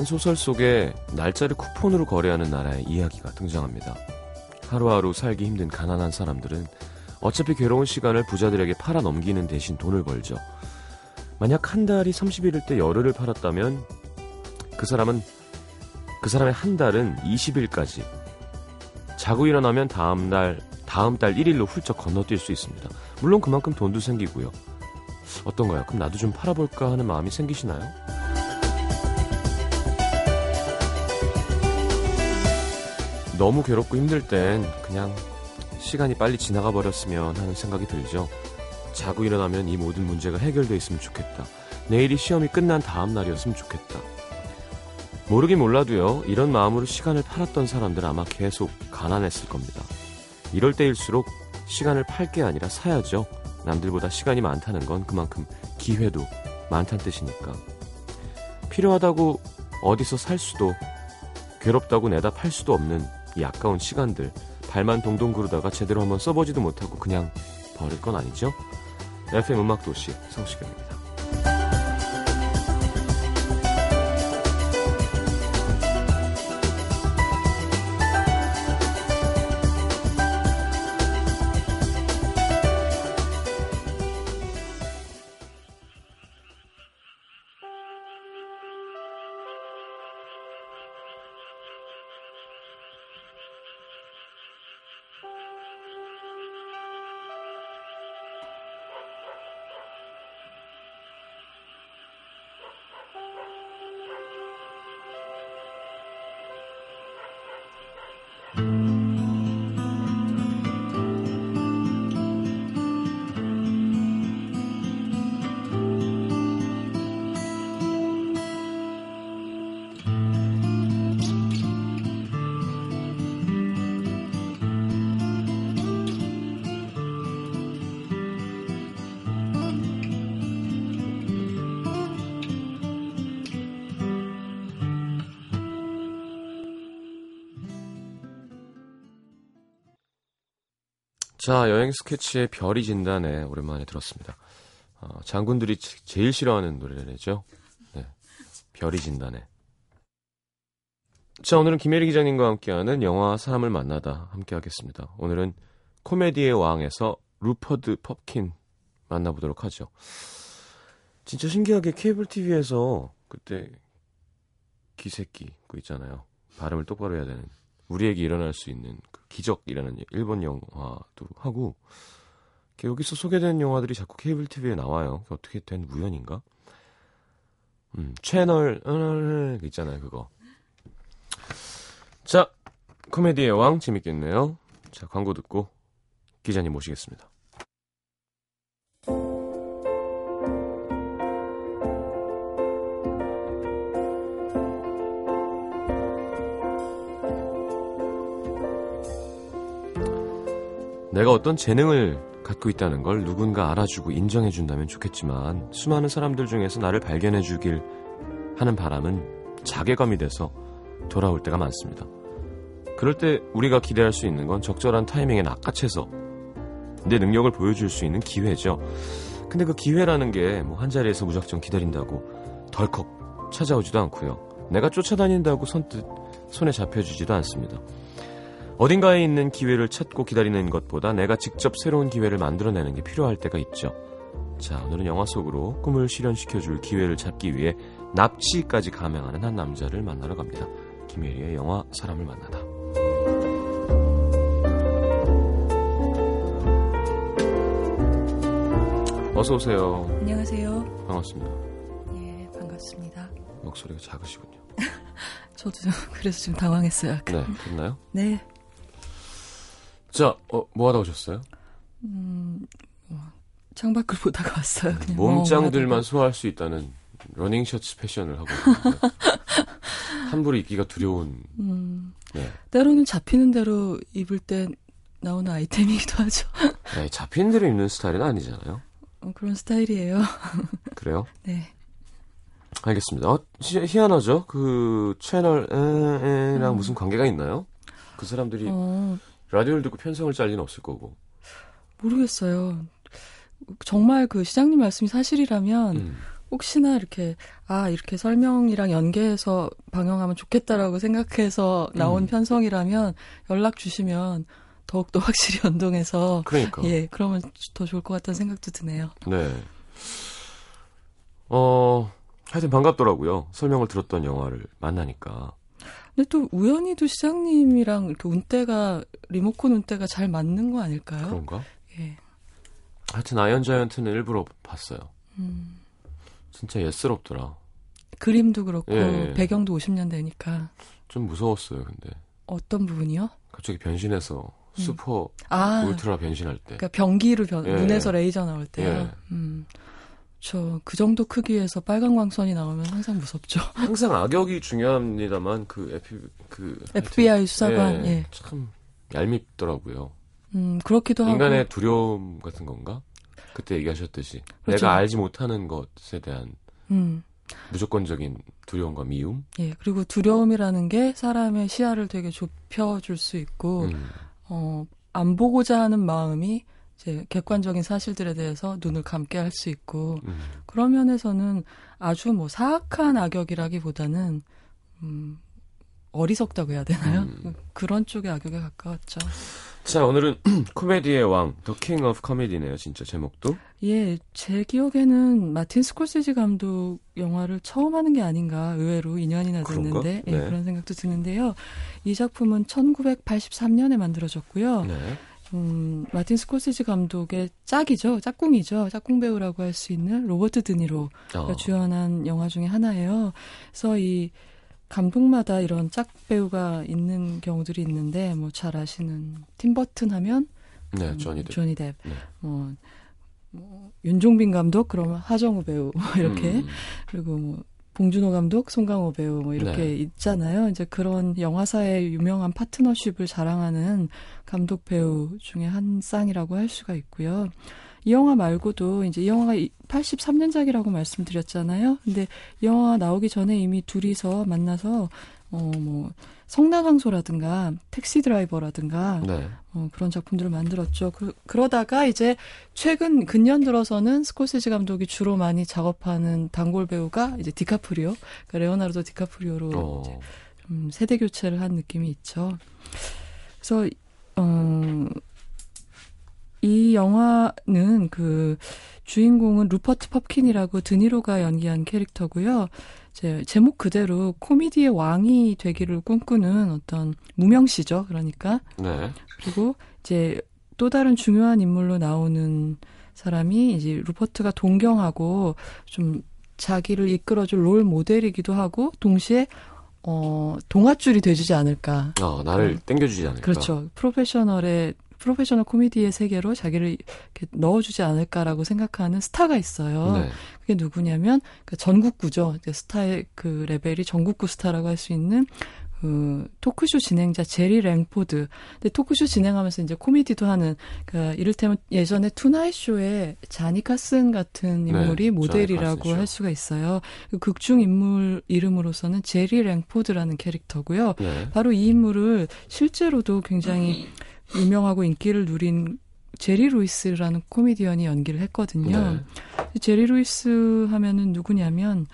한 소설 속에 날짜를 쿠폰으로 거래하는 나라의 이야기가 등장합니다. 하루하루 살기 힘든 가난한 사람들은 어차피 괴로운 시간을 부자들에게 팔아 넘기는 대신 돈을 벌죠. 만약 한 달이 30일일 때 열흘을 팔았다면 그 사람은 그 사람의 한 달은 20일까지 자고 일어나면 다음 날 다음 달 1일로 훌쩍 건너뛸 수 있습니다. 물론 그만큼 돈도 생기고요. 어떤가요? 그럼 나도 좀 팔아볼까 하는 마음이 생기시나요? 너무 괴롭고 힘들 땐 그냥 시간이 빨리 지나가 버렸으면 하는 생각이 들죠. 자고 일어나면 이 모든 문제가 해결돼 있으면 좋겠다. 내일이 시험이 끝난 다음 날이었으면 좋겠다. 모르긴 몰라도요, 이런 마음으로 시간을 팔았던 사람들 아마 계속 가난했을 겁니다. 이럴 때일수록 시간을 팔 게 아니라 사야죠. 남들보다 시간이 많다는 건 그만큼 기회도 많다는 뜻이니까. 필요하다고 어디서 살 수도, 괴롭다고 내다 팔 수도 없는 이 아까운 시간들, 발만 동동 구르다가 제대로 한번 써보지도 못하고 그냥 버릴 건 아니죠? FM 음악도시 성시경입니다. 자, 여행 스케치의 별이 진단에 오랜만에 들었습니다. 어, 장군들이 제일 싫어하는 노래죠. 네. 별이 진단에. 자, 오늘은 김혜리 기자님과 함께하는 영화 사람을 만나다 함께하겠습니다. 오늘은 코미디의 왕에서 루퍼드 펍킨 만나보도록 하죠. 진짜 신기하게 케이블 TV에서 그때 기새끼 그 있잖아요. 발음을 똑바로 해야 되는 우리에게 일어날 수 있는 그 기적이라는 일본 영화도 하고 여기서 소개된 영화들이 자꾸 케이블 TV에 나와요. 어떻게 된 우연인가? 음, 채널 그 있잖아요, 그거. 자, 코미디의 왕 재밌겠네요. 자, 광고 듣고 기자님 모시겠습니다. 내가 어떤 재능을 갖고 있다는 걸 누군가 알아주고 인정해준다면 좋겠지만 수많은 사람들 중에서 나를 발견해주길 하는 바람은 자괴감이 돼서 돌아올 때가 많습니다. 그럴 때 우리가 기대할 수 있는 건 적절한 타이밍에 낚아채서 내 능력을 보여줄 수 있는 기회죠. 근데 그 기회라는 게 뭐 한 자리에서 무작정 기다린다고 덜컥 찾아오지도 않고요. 내가 쫓아다닌다고 선뜻 손에 잡혀주지도 않습니다. 어딘가에 있는 기회를 찾고 기다리는 것보다 내가 직접 새로운 기회를 만들어내는 게 필요할 때가 있죠. 자, 오늘은 영화 속으로 꿈을 실현시켜줄 기회를 찾기 위해 납치까지 감행하는 한 남자를 만나러 갑니다. 김혜리의 영화 사람을 만나다. 어서 오세요. 안녕하세요. 반갑습니다. 예, 반갑습니다. 목소리가 작으시군요. 저도 좀 그래서 좀 당황했어요. 네, 됐나요? 네. 자, 어, 뭐 하다 오셨어요? 음, 뭐, 창밖을 보다가 왔어요. 그냥 몸짱들만 소화할 수 있다는 러닝 셔츠 패션을 하고 함부로 입기가 두려운. 음, 네. 때로는 잡히는 대로 입을 때 나오는 아이템이기도 하죠. 네, 잡히는 대로 입는 스타일은 아니잖아요. 어, 그런 스타일이에요. 그래요? 네. 알겠습니다. 어, 희한하죠? 그 채널 에랑 음. 무슨 관계가 있나요? 그 사람들이 어. 라디오를 듣고 편성을 짤 리는 없을 거고. 모르겠어요. 정말 그 시장님 말씀이 사실이라면 음. 혹시나 이렇게 아 이렇게 설명이랑 연계해서 방영하면 좋겠다라고 생각해서 나온 음. 편성이라면 연락 주시면 더욱 더 확실히 연동해서 그러니까 예 그러면 더 좋을 것 같다는 생각도 드네요. 네. 어 하여튼 반갑더라고요. 설명을 들었던 영화를 만나니까. 근데 또 우연히도 시장님이랑 이렇게 운때가 리모컨 운때가 잘 맞는 거 아닐까요? 그런가? 예. 하여튼 아이언 자이언트는 일부러 봤어요. 음. 진짜 예스럽더라. 그림도 그렇고 예, 예. 배경도 50년대니까. 좀 무서웠어요, 근데. 어떤 부분이요? 갑자기 변신해서 음. 슈퍼 아, 울트라 변신할 때. 그러니까 변기로 변, 예. 눈에서 레이저 나올 때요. 예. 음. 저그 정도 크기에서 빨간 광선이 나오면 항상 무섭죠. 항상 악역이 중요합니다만 그 에피 그 FBI 수사관 예, 예. 참 얄밉더라고요. 음 그렇기도 인간의 하고 인간의 두려움 같은 건가? 그때 얘기하셨듯이 그렇죠. 내가 알지 못하는 것에 대한 음. 무조건적인 두려움과 미움. 예 그리고 두려움이라는 게 사람의 시야를 되게 좁혀줄 수 있고 음. 어안 보고자 하는 마음이 이제 객관적인 사실들에 대해서 눈을 감게 할 수 있고 음. 그런 면에서는 아주 뭐 사악한 악역이라기보다는 음, 어리석다고 해야 되나요? 음. 그런 쪽의 악역에 가까웠죠. 자, 오늘은 코미디의 왕, The King of Comedy네요, 진짜 제목도. 예, 제 기억에는 마틴 스콜세지 감독 영화를 처음 하는 게 아닌가 의외로 2년이나 됐는데 예, 네. 그런 생각도 드는데요. 이 작품은 1983년에 만들어졌고요. 네. 음, 마틴 스코세지 감독의 짝이죠. 짝꿍이죠. 짝꿍 배우라고 할 수 있는 로버트 드니로가 어. 주연한 영화 중에 하나예요. 그래서 이 감독마다 이런 짝 배우가 있는 경우들이 있는데 뭐 잘 아시는 팀 버튼 하면 네, 음, 조니 뎁. 조니 뎁. 네. 뭐, 뭐 윤종빈 감독 그러면 하정우 배우 이렇게 음. 그리고 뭐 봉준호 감독, 송강호 배우 뭐 이렇게 네. 있잖아요. 이제 그런 영화사의 유명한 파트너십을 자랑하는 감독 배우 중에 한 쌍이라고 할 수가 있고요. 이 영화 말고도 이제 이 영화가 83년작이라고 말씀드렸잖아요. 근데 이 영화 나오기 전에 이미 둘이서 만나서 어뭐 성난 황소라든가 택시 드라이버라든가 네. 어, 그런 작품들을 만들었죠. 그, 그러다가 이제 최근 근년 들어서는 스코세지 감독이 주로 많이 작업하는 단골 배우가 이제 디카프리오, 그러니까 레오나르도 디카프리오로 어. 이제 좀 세대 교체를 한 느낌이 있죠. 그래서 어, 이 영화는 그 주인공은 루퍼트 펍킨이라고 드니로가 연기한 캐릭터고요. 이제 제목 그대로 코미디의 왕이 되기를 꿈꾸는 어떤 무명시죠. 그러니까. 네. 그리고 이제 또 다른 중요한 인물로 나오는 사람이 이제 루퍼트가 동경하고 좀 자기를 이끌어줄 롤 모델이기도 하고 동시에 어 동아줄이 돼주지 않을까. 어 나를 땡겨주지 않을까. 그렇죠. 프로페셔널의 프로페셔널 코미디의 세계로 자기를 이렇게 넣어주지 않을까라고 생각하는 스타가 있어요. 네. 그게 누구냐면 그 전국구죠. 스타의 그 레벨이 전국구 스타라고 할 수 있는 그 토크쇼 진행자 제리 랭포드. 근데 토크쇼 진행하면서 이제 코미디도 하는 그 이를테면 예전에 투나잇 쇼에 자니 카슨 같은 네, 인물이 네, 모델이라고 할 수가 있어요. 그 극중 인물 이름으로서는 제리 랭포드라는 캐릭터고요. 네. 바로 이 인물을 실제로도 굉장히 유명하고 인기를 누린 제리 루이스라는 코미디언이 연기를 했거든요. 네. 제리 루이스 하면은 누구냐면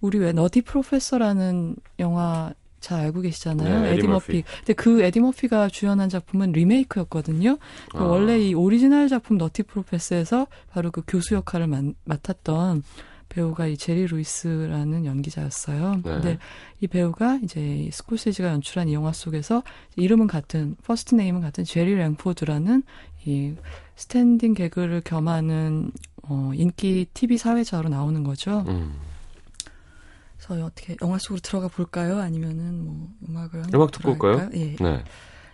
우리 왜 너티 프로페서라는 영화 잘 알고 계시잖아요. 네, 에디, 에디 머피. 머피. 근데 그 에디 머피가 주연한 작품은 리메이크였거든요. 아. 원래 이 오리지널 작품 너티 프로페서에서 바로 그 교수 역할을 맡, 맡았던 배우가 이 제리 루이스라는 연기자였어요. 네. 근데 이 배우가 이제 스코세지가 연출한 이 영화 속에서 이름은 같은 first name은 같은 제리 랭포드라는 이 스탠딩 개그를 겸하는 어 인기 TV 사회자로 나오는 거죠. 음. 그래서 어떻게 영화 속으로 들어가 볼까요? 아니면은 뭐 음악을 음악 듣고 올까요? 예. 네.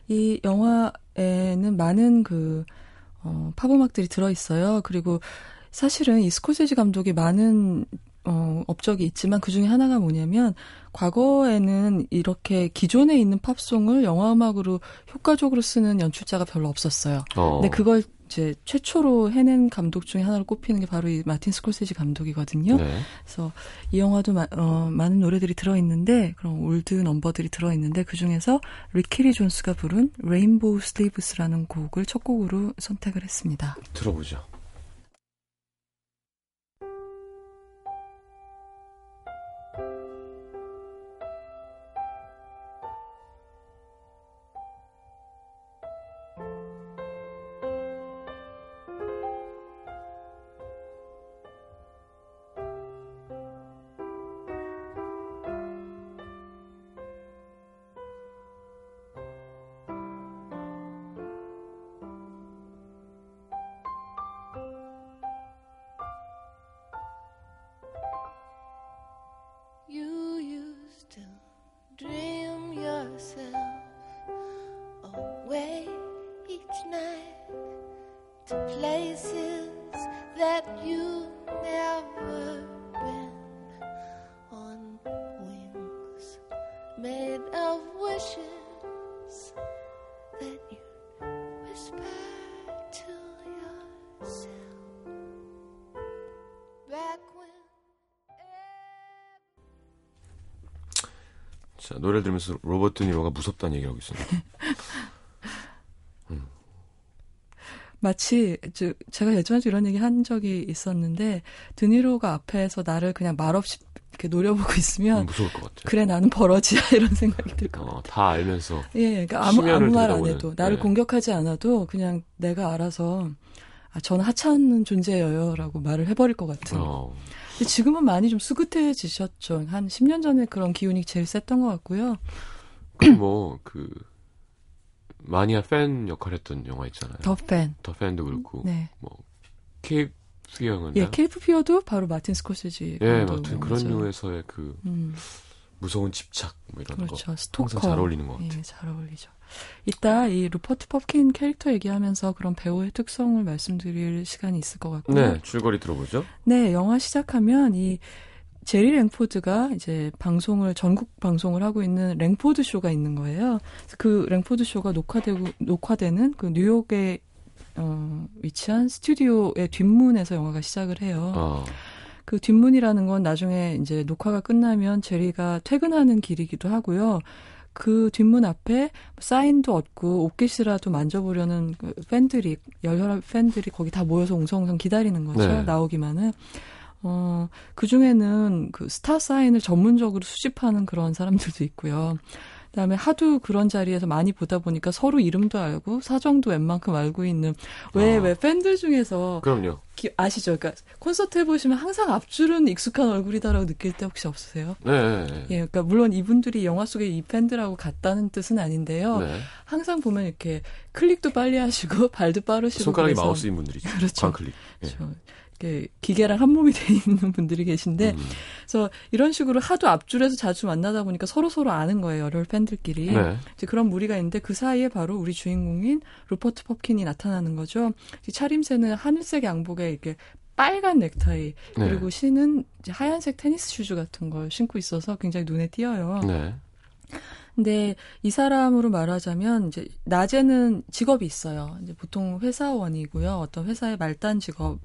이 영화에는 많은 그 어, 팝 음악들이 들어 있어요. 그리고 사실은 이 스코세지 감독이 많은 어, 업적이 있지만 그 중에 하나가 뭐냐면 과거에는 이렇게 기존에 있는 팝송을 영화 음악으로 효과적으로 쓰는 연출자가 별로 없었어요. 어. 근데 그걸 이제 최초로 해낸 감독 중에 하나로 꼽히는 게 바로 이 마틴 스코세지 감독이거든요. 네. 그래서 이 영화도 마, 어, 많은 노래들이 들어있는데 그런 old number들이 들어있는데 그 중에서 리키 리 존스가 부른 레인보우 슬리브스라는 곡을 첫 곡으로 선택을 했습니다. 들어보죠. 노래를 들으면서 로버트 니로가 무섭다는 얘기를 하고 있습니다. 마치 저, 제가 예전에도 이런 얘기 한 적이 있었는데 드니로가 앞에서 나를 그냥 말없이 이렇게 노려보고 있으면 음, 무서울 것 같아. 그래 나는 버러지야 이런 생각이 들것 어, 다 알면서. 예, 그러니까 아무 아무 말 안 해도 나를 네. 공격하지 않아도 그냥 내가 알아서 아 저는 하찮은 존재예요라고 말을 해버릴 것 같은. 어. 지금은 많이 좀 수긋해지셨죠. 한 10년 전에 그런 기운이 제일 셌던 것 같고요. 뭐 그 마니아 팬 역할 했던 영화 있잖아요. 더 팬. 더 팬도 그렇고. 네. 뭐 케이프 피어는 예, 케이프 피어도 바로 마틴 스코세지. 예, 마틴 그런 류에서의 그 음. 무서운 집착 뭐 이런 그렇죠. 거. 스토커. 항상 잘 어울리는 것 같아요. 예, 잘 어울리죠. 이따 이 루퍼트 퍼킨 캐릭터 얘기하면서 그런 배우의 특성을 말씀드릴 시간이 있을 것 같고요. 네, 줄거리 들어보죠. 네, 영화 시작하면 이 제리 랭포드가 이제 방송을 전국 방송을 하고 있는 랭포드 쇼가 있는 거예요. 그 랭포드 쇼가 녹화되고 녹화되는 그 뉴욕에 어, 위치한 스튜디오의 뒷문에서 영화가 시작을 해요. 어. 그 뒷문이라는 건 나중에 이제 녹화가 끝나면 제리가 퇴근하는 길이기도 하고요. 그 뒷문 앞에 사인도 얻고 옷깃이라도 만져보려는 그 팬들이 열혈한 팬들이 거기 다 모여서 웅성웅성 기다리는 거죠. 네. 나오기만은. 어, 그 중에는 그 스타 사인을 전문적으로 수집하는 그런 사람들도 있고요. 그다음에 하도 그런 자리에서 많이 보다 보니까 서로 이름도 알고 사정도 웬만큼 알고 있는 왜왜 아. 팬들 중에서 그럼요. 기, 아시죠? 그러니까 콘서트 해보시면 항상 앞줄은 익숙한 얼굴이다라고 느낄 때 혹시 없으세요? 네. 네, 네. 예, 그러니까 물론 이분들이 영화 속에 이 팬들하고 같다는 뜻은 아닌데요. 네. 항상 보면 이렇게 클릭도 빨리 하시고 발도 빠르시고 손가락이 마우스인 분들이죠. 그렇죠. 클릭. 예. 그렇죠. 기계랑 한 몸이 돼 있는 분들이 계신데, 음. 그래서 이런 식으로 하도 앞줄에서 자주 만나다 보니까 서로 서로 아는 거예요. 여러 팬들끼리. 네. 이제 그런 무리가 있는데 그 사이에 바로 우리 주인공인 루퍼트 퍼킨이 나타나는 거죠. 차림새는 하늘색 양복에 이렇게 빨간 넥타이 네. 그리고 신은 하얀색 테니스 슈즈 같은 걸 신고 있어서 굉장히 눈에 띄어요. 네. 근데 이 사람으로 말하자면 이제 낮에는 직업이 있어요. 이제 보통 회사원이고요. 어떤 회사의 말단 직업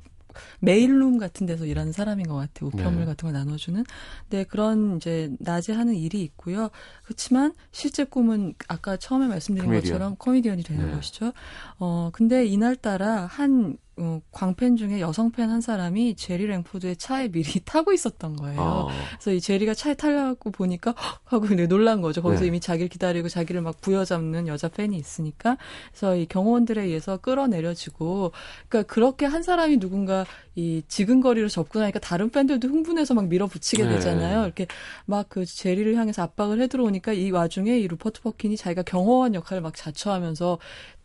메일룸 같은 데서 일하는 사람인 것 같아요. 우편물 네. 같은 걸 나눠주는. 네, 그런 이제 낮에 하는 일이 있고요. 그렇지만 실제 꿈은 아까 처음에 말씀드린 코미디언. 것처럼 코미디언이 되는 네. 것이죠. 어, 근데 이날따라 한 어, 광팬 중에 여성 팬 한 사람이 제리 랭포드의 차에 미리 타고 있었던 거예요. 어. 그래서 이 제리가 차에 타려고 보니까 하고 네, 놀란 거죠. 거기서 네. 이미 자기를 기다리고 자기를 막 부여잡는 여자 팬이 있으니까. 그래서 이 경호원들에 의해서 끌어내려지고, 그러니까 그렇게 한 사람이 누군가 이 지근거리로 접근하니까 다른 팬들도 흥분해서 막 밀어붙이게 네. 되잖아요. 네. 이렇게 막 그 제리를 향해서 압박을 해 들어오니까 이 와중에 이 루퍼트 퍼킨이 자기가 경호원 역할을 막 자처하면서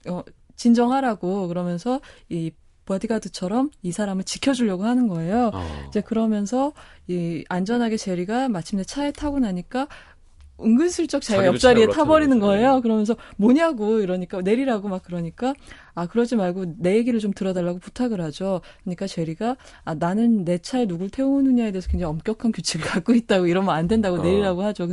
어 진정하라고 그러면서 이 버디가드처럼 이 사람을 지켜주려고 하는 거예요. 어. 이제 그러면서 이 안전하게 제리가 마침내 차에 타고 나니까 은근슬쩍 자기 옆자리에 타버리는 거예요. 그러면서 뭐냐고 이러니까 내리라고 막 그러니까 아 그러지 말고 내 얘기를 좀 들어달라고 부탁을 하죠. 그러니까 제리가 아 나는 내 차에 누굴 태우느냐에 대해서 굉장히 엄격한 규칙을 갖고 있다고 이러면 안 된다고 어. 내리라고 하죠.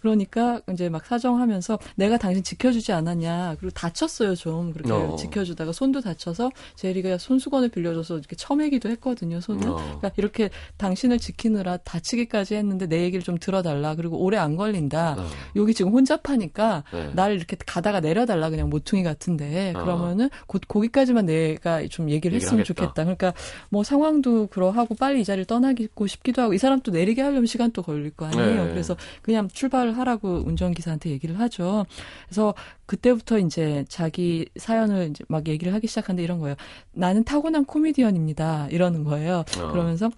그러니까 이제 막 사정하면서 내가 당신 지켜주지 않았냐 그리고 다쳤어요 좀 그렇게 어. 지켜주다가 손도 다쳐서 제리가 손수건을 빌려줘서 이렇게 처매기도 했거든요 손을. 어. 그러니까 이렇게 당신을 지키느라 다치기까지 했는데 내 얘기를 좀 들어달라 그리고 오래 안 걸린다. 어. 여기 지금 혼잡하니까 네. 날 이렇게 가다가 내려달라 그냥 모퉁이 같은데 어. 그러면은 곧 거기까지만 내가 좀 얘기를 했으면 하겠다. 좋겠다. 그러니까 뭐 상황도 그러하고 빨리 이 자리를 떠나고 싶기도 하고 이 사람 또 내리게 하려면 시간 또 걸릴 거 아니에요. 네. 그래서 그냥 출발을 하라고 운전기사한테 얘기를 하죠. 그래서 그때부터 이제 자기 사연을 이제 막 얘기를 하기 시작하는데 이런 거예요. 나는 타고난 코미디언입니다. 이러는 거예요. 어. 그러면서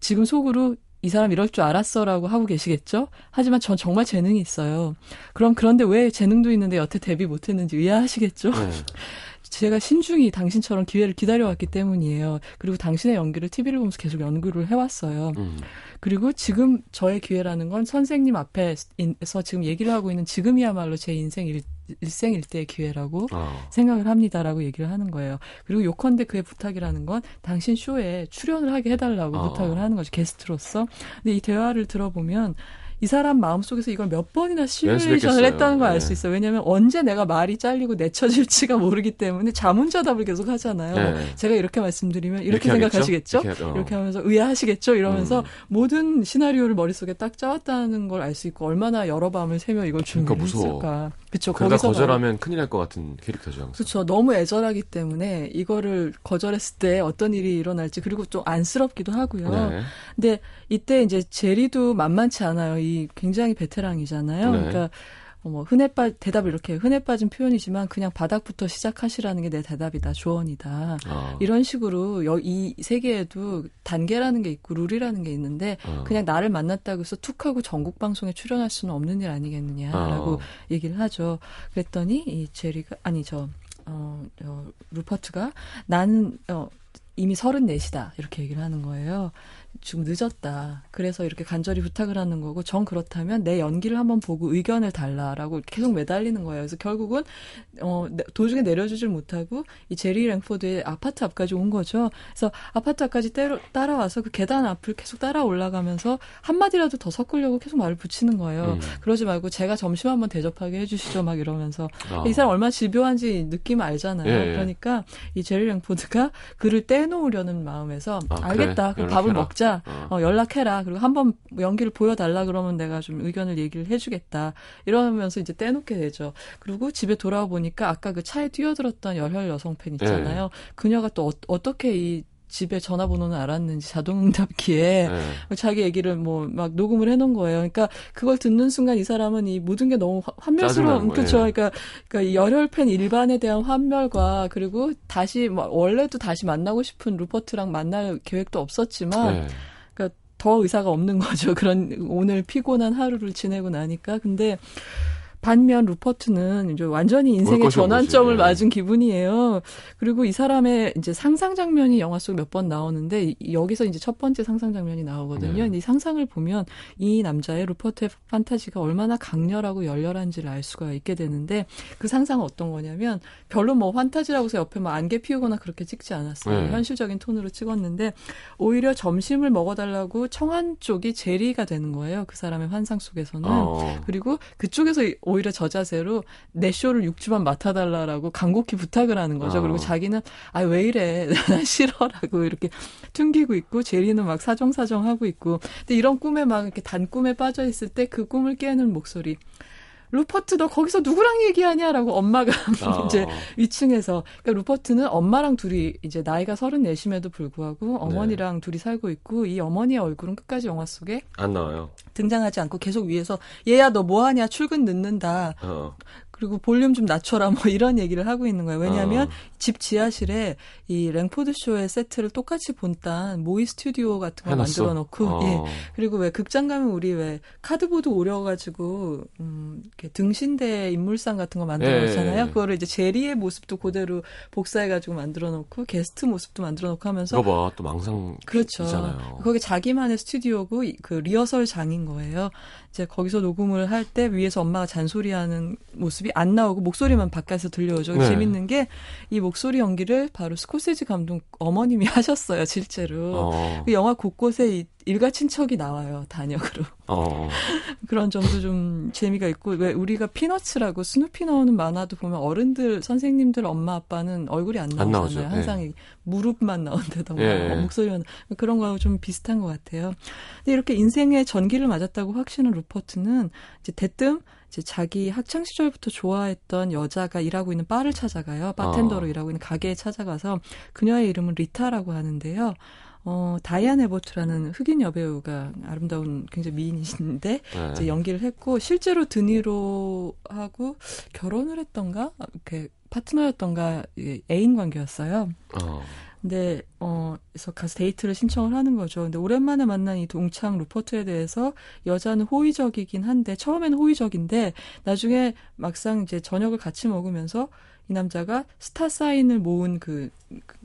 지금 속으로 이 사람 이럴 줄 알았어라고 하고 계시겠죠? 하지만 전 정말 재능이 있어요. 그럼 그런데 왜 재능도 있는데 여태 데뷔 못했는지 의아하시겠죠? 네. 제가 신중히 당신처럼 기회를 기다려왔기 때문이에요. 그리고 당신의 연기를 TV를 보면서 계속 연구를 해왔어요. 음. 그리고 지금 저의 기회라는 건 선생님 앞에서 지금 얘기를 하고 있는 지금이야말로 제 인생 일, 일생 일대의 기회라고 어. 생각을 합니다라고 얘기를 하는 거예요. 그리고 요컨대 그의 부탁이라는 건 당신 쇼에 출연을 하게 해달라고 어. 부탁을 하는 거죠. 게스트로서. 근데 이 대화를 들어보면 이 사람 마음속에서 이걸 몇 번이나 시뮬레이션을 했다는 걸 알수 네. 있어요. 왜냐하면 언제 내가 말이 잘리고 내쳐질지가 모르기 때문에 자문자답을 계속 하잖아요. 네. 제가 이렇게 말씀드리면 이렇게, 이렇게 생각하시겠죠? 이렇게, 어. 이렇게, 하면서 의아하시겠죠? 이러면서 음. 모든 시나리오를 머릿속에 딱 짜왔다는 걸 알 수 있고 얼마나 여러 밤을 새며 이걸 준비를 그러니까 했을까. 그렇죠. 거기서 거절하면 큰일 날 것 같은 캐릭터죠. 그렇죠. 너무 애절하기 때문에 이거를 거절했을 때 어떤 일이 일어날지 그리고 좀 안쓰럽기도 하고요. 네. 근데 이때 이제 제리도 만만치 않아요. 이 굉장히 베테랑이잖아요. 네. 그러니까 뭐 흔해 빠 대답을 이렇게 흔해 빠진 표현이지만 그냥 바닥부터 시작하시라는 게 내 대답이다 조언이다 어. 이런 식으로 여, 이 세계에도 단계라는 게 있고 룰이라는 게 있는데 어. 그냥 나를 만났다고 해서 툭 하고 전국 방송에 출연할 수는 없는 일 아니겠느냐라고 어. 얘기를 하죠 그랬더니 이 제리가 아니 저 어, 어 루퍼트가 나는 어 이미 서른넷이다 이렇게 얘기를 하는 거예요. 좀 늦었다. 그래서 이렇게 간절히 부탁을 하는 거고, 정 그렇다면 내 연기를 한번 보고 의견을 달라라고 계속 매달리는 거예요. 그래서 결국은, 어, 도중에 내려주질 못하고, 이 제리 랭포드의 아파트 앞까지 온 거죠. 그래서 아파트 앞까지 때로, 따라와서 그 계단 앞을 계속 따라 올라가면서 한마디라도 더 섞으려고 계속 말을 붙이는 거예요. 음. 그러지 말고 제가 점심 한번 대접하게 해주시죠. 막 이러면서. 어. 이 사람 얼마나 집요한지 느낌 알잖아요. 예, 예. 그러니까 이 제리 랭포드가 그를 떼놓으려는 마음에서, 아, 알겠다. 그래? 그럼 밥을 먹자. 어. 어, 연락해라. 그리고 한번 연기를 보여달라 그러면 내가 좀 의견을 얘기를 해주겠다. 이러면서 이제 떼놓게 되죠. 그리고 집에 돌아와 보니까 아까 그 차에 뛰어들었던 열혈 여성 팬 있잖아요. 네. 그녀가 또 어, 떻게이 집에 전화번호는 알았는지 자동응답기에 네. 자기 얘기를 뭐 막 녹음을 해놓은 거예요. 그러니까 그걸 듣는 순간 이 사람은 이 모든 게 너무 환멸스러운 그렇죠. 그러니까 그러니까 열혈팬 일반에 대한 환멸과 그리고 다시 뭐 원래도 다시 만나고 싶은 루퍼트랑 만날 계획도 없었지만. 네. 그러니까 더 의사가 없는 거죠. 그런 오늘 피곤한 하루를 지내고 나니까. 근데 반면 루퍼트는 이제 완전히 인생의 전환점을 네. 맞은 기분이에요. 그리고 이 사람의 이제 상상 장면이 영화 속 몇 번 나오는데 여기서 이제 첫 번째 상상 장면이 나오거든요. 네. 이 상상을 보면 이 남자의 루퍼트의 판타지가 얼마나 강렬하고 열렬한지를 알 수가 있게 되는데 그 상상은 어떤 거냐면 별로 뭐 판타지라고 해서 옆에 뭐 안개 피우거나 그렇게 찍지 않았어요. 네. 현실적인 톤으로 찍었는데 오히려 점심을 먹어달라고 청한 쪽이 제리가 되는 거예요. 그 사람의 환상 속에서는. 어. 그리고 그쪽에서 오히려 저 자세로 내 쇼를 6주만 맡아달라라고 간곡히 부탁을 하는 거죠. 어. 그리고 자기는 아 왜 이래 난 싫어라고 이렇게 퉁기고 있고 제리는 막 사정사정 하고 있고 근데 이런 꿈에 막 이렇게 단 꿈에 빠져 있을 때 그 꿈을 깨는 목소리 루퍼트 너 거기서 누구랑 얘기하냐라고 엄마가 어. 이제 위층에서 그러니까 루퍼트는 엄마랑 둘이 이제 나이가 서른 넷임에도 불구하고 어머니랑 네. 둘이 살고 있고 이 어머니의 얼굴은 끝까지 영화 속에 안 나와요. 등장하지 않고 계속 위에서 얘야 너 뭐하냐 출근 늦는다. 어. 그리고 볼륨 좀 낮춰라 뭐 이런 얘기를 하고 있는 거예요. 왜냐하면 어. 집 지하실에 이 랭포드 쇼의 세트를 똑같이 본딴 모의 스튜디오 같은 거 해놨어? 만들어 놓고 어. 예. 그리고 왜 극장 가면 우리 왜 cardboard 오려 가지고 음 이렇게 등신대 인물상 같은 거 만들어 놓잖아요. 예. 그거를 이제 제리의 모습도 그대로 복사해 가지고 만들어 놓고 게스트 모습도 만들어 놓고 하면서 봐. 또 망상 그렇죠. 있잖아요. 거기 자기만의 스튜디오고 그 리허설 장인 거예요. 이제 거기서 녹음을 할 때 위에서 엄마가 잔소리하는 모습이 안 나오고 목소리만 바깥에서 들려오죠. 네. 재밌는 게 이 목소리 연기를 바로 스코세지 감독 어머님이 하셨어요, 실제로. 어. 그 영화 곳곳에 일가 친척이 나와요 단역으로. 어. 그런 점도 좀 재미가 있고 왜 우리가 피너츠라고 스누피 나오는 만화도 보면 어른들 선생님들 엄마 아빠는 얼굴이 안 나오잖아요. 안 항상 네. 무릎만 나온다던가 예. 목소리만 그런 거하고 좀 비슷한 것 같아요. 근데 이렇게 인생의 전기를 맞았다고 확신한 루퍼트는 이제 대뜸 이제 자기 학창 시절부터 좋아했던 여자가 일하고 있는 바를 찾아가요. 바텐더로 어. 일하고 있는 가게에 찾아가서 그녀의 이름은 리타라고 하는데요. 어, 다이안 애보트라는 흑인 여배우가 아름다운 굉장히 미인이신데 네. 이제 연기를 했고 실제로 드니로하고 결혼을 했던가 이렇게 파트너였던가 애인 관계였어요. 어. 근데 어 그래서 가서 데이트를 신청을 하는 거죠. 근데 오랜만에 만난 이 동창 루퍼트에 대해서 여자는 호의적이긴 한데 처음에는 호의적인데 나중에 막상 이제 저녁을 같이 먹으면서 이 남자가 스타 사인을 모은 그, 그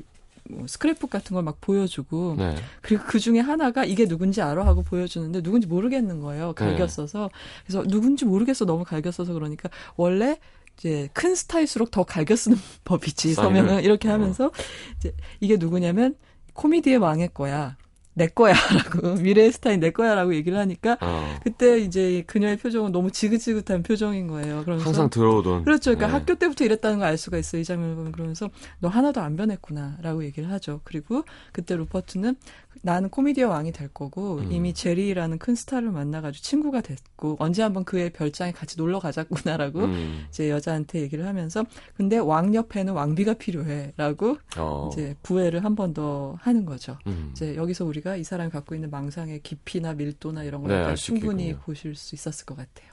뭐 스크랩북 같은 걸 막 보여주고 네. 그리고 그 중에 하나가 이게 누군지 알아 하고 보여주는데 누군지 모르겠는 거예요. 갈겨써서 네. 그래서 누군지 모르겠어 너무 갈겼어서 그러니까 원래 이제 큰 스타일수록 더 갈겨 쓰는 법이지 서명은 이렇게 어. 하면서 어. 이제 이게 누구냐면 코미디의 왕의 거야. 내 거야라고 미래의 스타인 내 거야라고 얘기를 하니까 어. 그때 이제 그녀의 표정은 너무 지긋지긋한 표정인 거예요. 그러면서 항상 들어오던 그렇죠. 그러니까 네. 학교 때부터 이랬다는 걸 알 수가 있어요. 이 장면을 보면 그러면서 너 하나도 안 변했구나라고 얘기를 하죠. 그리고 그때 루퍼트는 나는 코미디어 왕이 될 거고 음. 이미 제리라는 큰 스타를 만나가지고 친구가 됐고 언제 한번 그의 별장에 같이 놀러 가자꾸나라고 음. 이제 여자한테 얘기를 하면서 근데 왕 옆에는 왕비가 필요해라고 어. 이제 부회를 한 번 더 하는 거죠. 음. 이제 여기서 우리 가 이 사람이 갖고 있는 망상의 깊이나 밀도나 이런 걸 네, 충분히 있겠군요. 보실 수 있었을 것 같아요.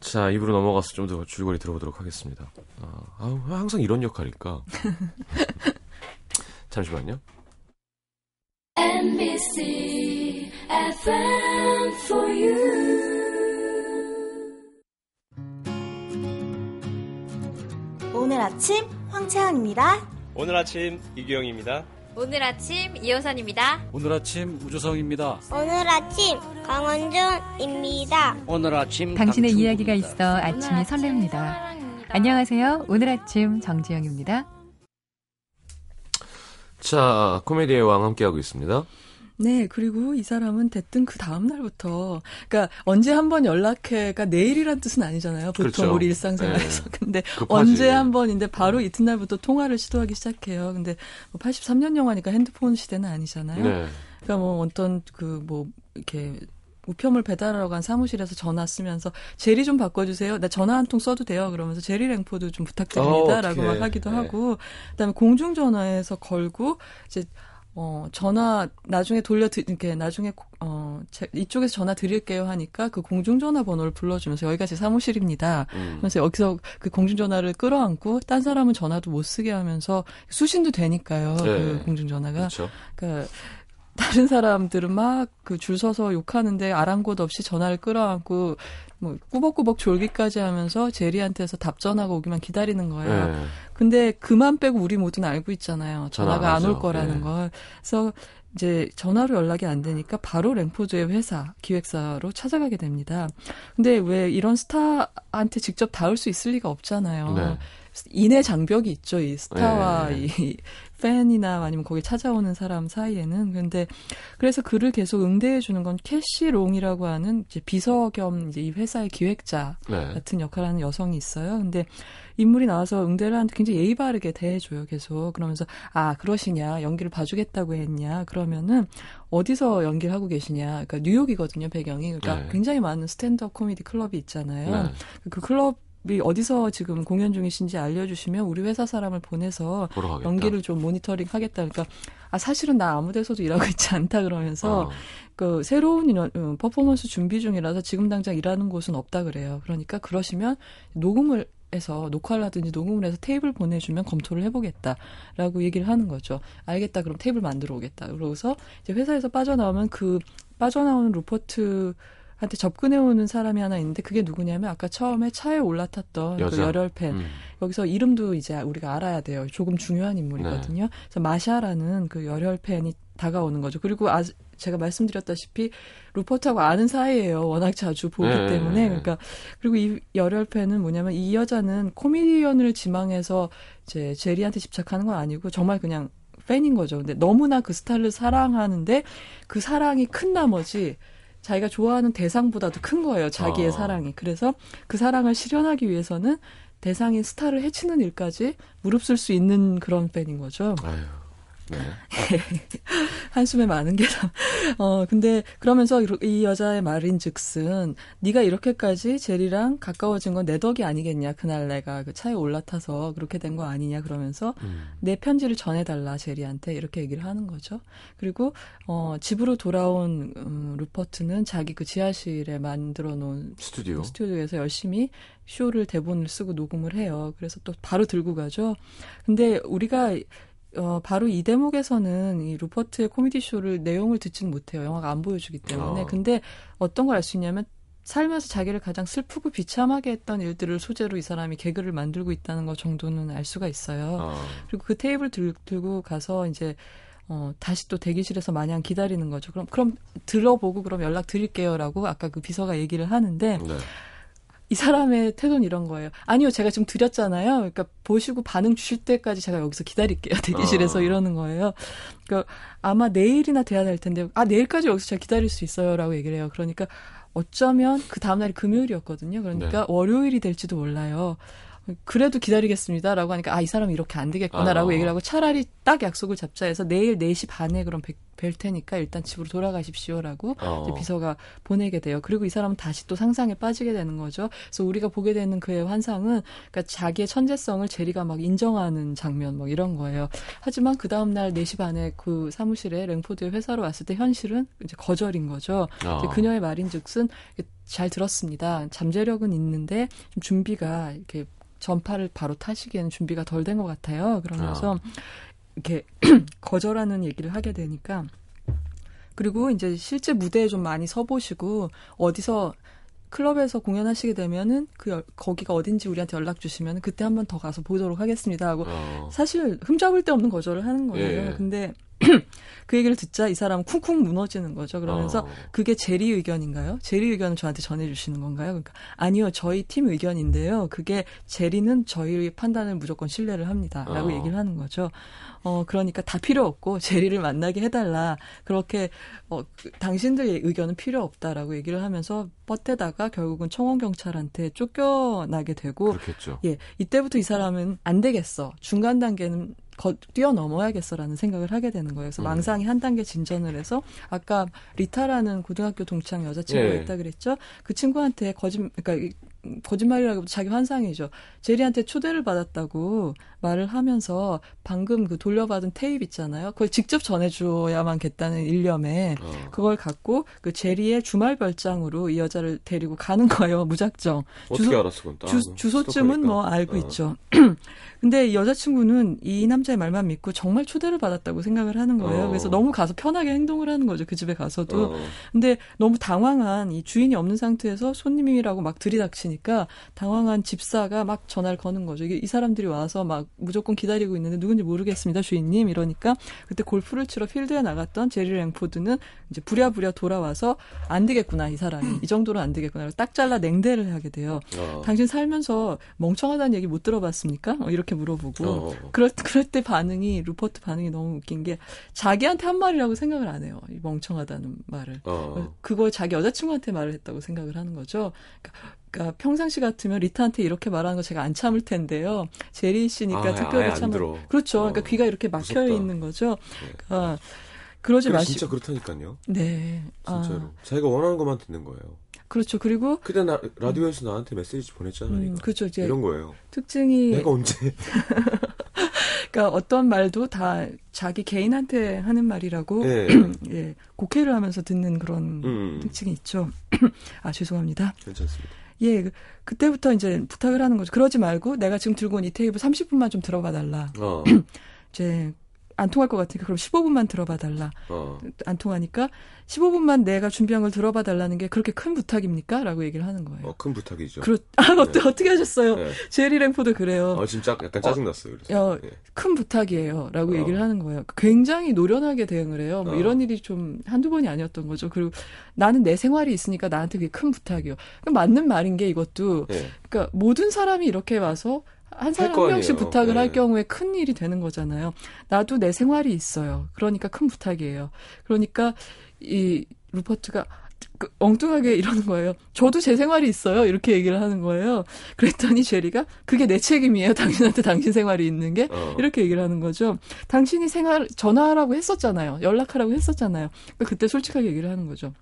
자, 입으로 넘어가서 좀 더 줄거리 들어보도록 하겠습니다. 아, 항상 이런 역할일까? 잠시만요. MBC FM for you. 오늘 아침 황채환입니다. 오늘 아침 이규영입니다. 오늘 아침 이호선입니다. 오늘 아침 우주성입니다. 오늘 아침 강원준입니다. 오늘 아침 당신의 이야기가 있어 아침이 설렙니다. 안녕하세요. 오늘 아침 정지영입니다. 자, 코미디의 왕 함께하고 있습니다. 네, 그리고 이 사람은 됐든 그 다음 날부터, 그러니까 언제 한 번 연락해가 내일이란 뜻은 아니잖아요. 보통 그렇죠. 우리 일상생활에서. 네. 근데 급하지. 언제 한 번인데 바로 이튿날부터 통화를 시도하기 시작해요. 근데 뭐 83년 영화니까 핸드폰 시대는 아니잖아요. 네. 그러니까 뭐 어떤 그 뭐 이렇게 우편물 배달하러 간 사무실에서 전화 쓰면서 제리 좀 바꿔주세요. 나 전화 한 통 써도 돼요. 그러면서 제리 랭포드 좀 부탁드립니다라고 어, 막 하기도 네. 하고 그다음에 공중 전화에서 걸고 이제 어, 전화, 나중에 돌려, 드, 이렇게, 나중에, 어, 제, 이쪽에서 전화 드릴게요 하니까 그 공중전화 번호를 불러주면서 여기가 제 사무실입니다. 음. 그래서 여기서 그 공중전화를 끌어안고 딴 사람은 전화도 못 쓰게 하면서 수신도 되니까요. 네. 그 공중전화가. 그렇죠. 그러니까 다른 사람들은 막 그 줄 서서 욕하는데 아랑곳 없이 전화를 끌어안고 뭐 꾸벅꾸벅 졸기까지 하면서 제리한테서 답전하고 오기만 기다리는 거예요. 네. 근데 그만 빼고 우리 모두는 알고 있잖아요. 전화가 안 올 거라는 네. 걸. 그래서 이제 전화로 연락이 안 되니까 바로 랭포드의 회사 기획사로 찾아가게 됩니다. 근데 왜 이런 스타한테 직접 닿을 수 있을 리가 없잖아요. 네. 인의 장벽이 있죠. 이 스타와 네. 이 팬이나 아니면 거기 찾아오는 사람 사이에는 근데 그래서 그를 계속 응대해 주는 건 캐시 롱이라고 하는 이제 비서 겸 이제 이 회사의 기획자 네. 같은 역할을 하는 여성이 있어요. 근데 인물이 나와서 응대를 하는데 굉장히 예의 바르게 대해줘요. 계속 그러면서 아 그러시냐 연기를 봐주겠다고 했냐 그러면은 어디서 연기를 하고 계시냐 그러니까 뉴욕이거든요 배경이 그러니까 네. 굉장히 많은 stand-up 코미디 클럽이 있잖아요. 네. 그 클럽 이 어디서 지금 공연 중이신지 알려주시면 우리 회사 사람을 보내서 연기를 좀 모니터링 하겠다. 그러니까 아 사실은 나 아무 데서도 일하고 있지 않다 그러면서 어. 그 새로운 인원, 음, 퍼포먼스 준비 중이라서 지금 당장 일하는 곳은 없다 그래요. 그러니까 그러시면 녹음을 해서 녹화를 하든지 녹음을 해서 테이블 보내주면 검토를 해보겠다라고 얘기를 하는 거죠. 알겠다. 그럼 테이블 만들어 오겠다. 그러고서 이제 회사에서 빠져나오면 그 빠져나오는 루퍼트 한테 접근해 오는 사람이 하나 있는데 그게 누구냐면 아까 처음에 차에 올라탔던 그 열혈팬 음. 여기서 이름도 이제 우리가 알아야 돼요. 조금 중요한 인물이거든요. 네. 그래서 마샤라는 그 열혈팬이 다가오는 거죠. 그리고 아 제가 말씀드렸다시피 루퍼트하고 아는 사이예요. 워낙 자주 보기 네. 때문에 그러니까 그리고 이 열혈팬은 뭐냐면 이 여자는 코미디언을 지망해서 이제 제리한테 집착하는 건 아니고 정말 그냥 팬인 거죠. 근데 너무나 그 스타를 사랑하는데 그 사랑이 큰 나머지 자기가 좋아하는 대상보다도 큰 거예요. 자기의 어. 사랑이. 그래서 그 사랑을 실현하기 위해서는 대상인 스타를 해치는 일까지 무릅쓸 수 있는 그런 팬인 거죠. 아유. 네. 한숨에 많은 게람. 어 근데 그러면서 이 여자의 말인즉슨 네가 이렇게까지 제리랑 가까워진 건 내 덕이 아니겠냐. 그날 내가 그 차에 올라타서 그렇게 된 거 아니냐 그러면서 음. 내 편지를 전해달라 제리한테 이렇게 얘기를 하는 거죠. 그리고 어 집으로 돌아온 음, 루퍼트는 자기 그 지하실에 만들어 놓은 스튜디오 스튜디오에서 열심히 쇼를 대본을 쓰고 녹음을 해요. 그래서 또 바로 들고 가죠. 근데 우리가 어, 바로 이 대목에서는 이 루퍼트의 코미디 쇼를 내용을 듣지는 못해요. 영화가 안 보여주기 때문에. 어. 근데 어떤 걸 알 수 있냐면 살면서 자기를 가장 슬프고 비참하게 했던 일들을 소재로 이 사람이 개그를 만들고 있다는 것 정도는 알 수가 있어요. 어. 그리고 그 테이블 들, 들고 가서 이제 어, 다시 또 대기실에서 마냥 기다리는 거죠. 그럼, 그럼 들어보고 그럼 연락 드릴게요라고 아까 그 비서가 얘기를 하는데 네. 이 사람의 태도는 이런 거예요. 아니요, 제가 지금 드렸잖아요. 그러니까 보시고 반응 주실 때까지 제가 여기서 기다릴게요. 대기실에서 어. 이러는 거예요. 그러니까 아마 내일이나 돼야 될 텐데, 아, 내일까지 여기서 제가 기다릴 수 있어요 라고 얘기를 해요. 그러니까 어쩌면 그 다음날이 금요일이었거든요. 그러니까 네. 월요일이 될지도 몰라요. 그래도 기다리겠습니다. 라고 하니까, 아, 이 사람 이렇게 안 되겠구나. 라고 아. 얘기를 하고 차라리 딱 약속을 잡자 해서 내일 4시 반에 그럼 뵐- 뵐 테니까 일단 집으로 돌아가십시오. 라고 어. 이제 비서가 보내게 돼요. 그리고 이 사람은 다시 또 상상에 빠지게 되는 거죠. 그래서 우리가 보게 되는 그의 환상은 그러니까 자기의 천재성을 제리가 막 인정하는 장면 뭐 이런 거예요. 하지만 그 다음 날 4시 반에 그 사무실에 랭포드의 회사로 왔을 때 현실은 이제 거절인 거죠. 어. 이제 그녀의 말인즉슨 잘 들었습니다. 잠재력은 있는데 좀 준비가 이렇게 전파를 바로 타시기에는 준비가 덜 된 것 같아요. 그러면서 이렇게 거절하는 얘기를 하게 되니까 그리고 이제 실제 무대에 좀 많이 서보시고 어디서 클럽에서 공연하시게 되면은 그 여- 거기가 어딘지 우리한테 연락 주시면 그때 한번 더 가서 보도록 하겠습니다 하고 어. 사실 흠잡을 데 없는 거절을 하는 거예요. 예. 근데 그 얘기를 듣자 이 사람은 쿵쿵 무너지는 거죠. 그러면서 어. 그게 제리 의견인가요? 제리 의견을 저한테 전해주시는 건가요? 그러니까 아니요, 저희 팀 의견인데요. 그게 제리는 저희 판단을 무조건 신뢰를 합니다.라고 어. 얘기를 하는 거죠. 어 그러니까 다 필요 없고 제리를 만나게 해달라. 그렇게 어 그, 당신들의 의견은 필요 없다라고 얘기를 하면서 뻗대다가 결국은 청원 경찰한테 쫓겨나게 되고 그렇겠죠. 예, 이때부터 이 사람은 안 되겠어. 중간 단계는 거, 뛰어넘어야겠어라는 생각을 하게 되는 거예요. 그래서 음. 망상이 한 단계 진전을 해서 아까 리타라는 고등학교 동창 여자친구가 예. 있다 그랬죠. 그 친구한테 거짓 그러니까 이- 거짓말이라고 자기 환상이죠. 제리한테 초대를 받았다고 말을 하면서 방금 그 돌려받은 테이프 있잖아요. 그걸 직접 전해줘야만 겠다는 일념에 어. 그걸 갖고 그 제리의 주말 별장으로 이 여자를 데리고 가는 거예요. 무작정. 어떻게 주소- 알았어, 그건? 아, 주, 주소쯤은 뭐 알고 어. 있죠. 근데 이 여자친구는 이 남자의 말만 믿고 정말 초대를 받았다고 생각을 하는 거예요. 어. 그래서 너무 가서 편하게 행동을 하는 거죠. 그 집에 가서도. 어. 근데 너무 당황한 이 주인이 없는 상태에서 손님이라고 막 들이닥 치니까 당황한 집사가 막 전화를 거는 거죠. 이게 이 사람들이 와서 막 무조건 기다리고 있는데 누군지 모르겠습니다, 주인님. 이러니까 그때 골프를 치러 필드에 나갔던 제리 랭포드는 이제 부랴부랴 돌아와서 안 되겠구나, 이 사람이. 이 정도로 안 되겠구나. 딱 잘라 냉대를 하게 돼요. 어. 당신 살면서 멍청하다는 얘기 못 들어봤습니까? 어, 이렇게 물어보고. 어. 그럴, 그럴 때 반응이, 루퍼트 반응이 너무 웃긴 게, 자기한테 한 말이라고 생각을 안 해요. 이 멍청하다는 말을. 어. 그걸 자기 여자친구한테 말을 했다고 생각을 하는 거죠. 그러니까, 그러니까 평상시 같으면 리타한테 이렇게 말하는 거 제가 안 참을 텐데요. 제리 씨니까 아, 특별히 참을. 그렇죠. 어. 그러니까 귀가 이렇게 막혀 무섭다. 있는 거죠. 네. 그러니까 그러지 마시고. 진짜 그렇다니까요. 네. 진짜로. 아, 자기가 원하는 것만 듣는 거예요. 그렇죠. 그리고 그때 나, 라디오에서 나한테 메시지 보냈잖아, 음. 그렇죠. 이제 이런 거예요. 특징이 내가 언제. 그러니까 어떤 말도 다 자기 개인한테 하는 말이라고 예. 예, 곡해를 하면서 듣는 그런 음. 특징이 있죠. 아 죄송합니다. 괜찮습니다. 예, 그- 그때부터 이제 부탁을 하는 거죠. 그러지 말고 내가 지금 들고 온 이 테이프 30분만 좀 들어봐 달라. 어. 이제 안 통할 것 같으니까 그럼 15분만 들어봐 달라. 어. 안 통하니까 15분만 내가 준비한 걸 들어봐 달라는 게 그렇게 큰 부탁입니까? 라고 얘기를 하는 거예요. 어, 큰 부탁이죠. 그렇, 아, 어떻게, 어떻게 하셨어요? 네. 제리 랭포드 그래요. 어, 진짜 약간 짜증났어요. 그래서. 야, 예. 큰 부탁이에요. 라고 어. 얘기를 하는 거예요. 굉장히 노련하게 대응을 해요. 뭐 어. 이런 일이 좀 한두 번이 아니었던 거죠. 그리고 나는 내 생활이 있으니까 나한테 그게 큰 부탁이요. 맞는 말인 게 이것도, 예. 그러니까 모든 사람이 이렇게 와서 한 사람 거한 명씩. 부탁을 네. 할 경우에 큰 일이 되는 거잖아요. 나도 내 생활이 있어요. 그러니까 큰 부탁이에요. 그러니까 이 루퍼트가 그 엉뚱하게 이러는 거예요. 저도 제 생활이 있어요. 이렇게 얘기를 하는 거예요. 그랬더니 제리가 그게 내 책임이에요. 당신한테 당신 생활이 있는 게 어. 이렇게 얘기를 하는 거죠. 당신이 생활 전화하라고 했었잖아요. 연락하라고 했었잖아요. 그러니까 그때 솔직하게 얘기를 하는 거죠.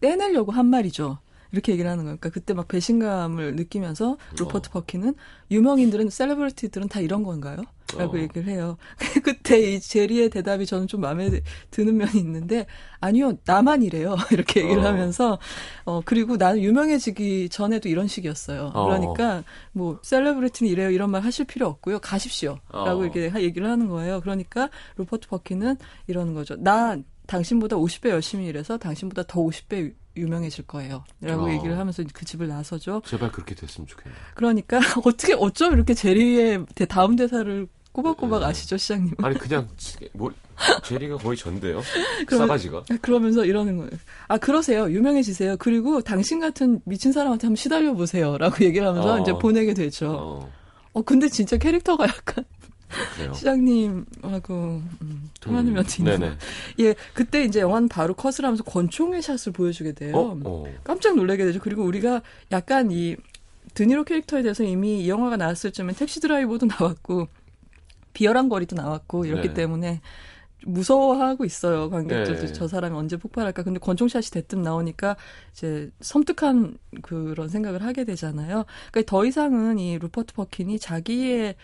떼내려고 한 말이죠. 이렇게 얘기를 하는 거니까 그때 막 배신감을 느끼면서 루퍼트 어. 펍킨은 유명인들은 celebrity들은 다 이런 건가요? 라고 어. 얘기를 해요. 그때 이 제리의 대답이 저는 좀 마음에 드는 면이 있는데 아니요 나만 이래요 이렇게 얘기를 어. 하면서 어 그리고 나는 유명해지기 전에도 이런 식이었어요. 어. 그러니까 뭐 celebrity는 이래요 이런 말 하실 필요 없고요 가십시오라고 어. 이렇게 하- 얘기를 하는 거예요. 그러니까 루퍼트 펍킨은 이러는 거죠. 나 당신보다 50배 열심히 일해서 당신보다 더 50배 유명해질 거예요. 라고 어. 얘기를 하면서 그 집을 나서죠. 제발 그렇게 됐으면 좋겠네요. 그러니까 어떻게 어쩜 이렇게 제리의 대- 다음 대사를 꼬박꼬박 네. 아시죠, 시장님? 아니 그냥 뭐 제리가 거의 전데요. 그러면- 싸가지가. 그러면서 이러는 거예요. 아, 그러세요. 유명해지세요. 그리고 당신 같은 미친 사람한테 한번 시달려 보세요. 라고 얘기를 하면서 어. 이제 보내게 되죠. 어, 어, 근데 진짜 캐릭터가 약간 그래요. 시장님하고 음, 통하는 음, 면이 있는. 예, 그때 이제 영화는 바로 컷을 하면서 권총의 샷을 보여주게 돼요. 어, 어. 깜짝 놀라게 되죠. 그리고 우리가 약간 이 드니로 캐릭터에 대해서 이미 이 영화가 나왔을 쯤엔 택시 드라이버도 나왔고 비열한 거리도 나왔고 이렇기 네. 때문에 무서워하고 있어요 관객들도 네. 저 사람이 언제 폭발할까 근데 권총샷이 대뜸 나오니까 이제 섬뜩한 그런 생각을 하게 되잖아요 그러니까 더 이상은 이 루퍼트 퍼킨이 자기의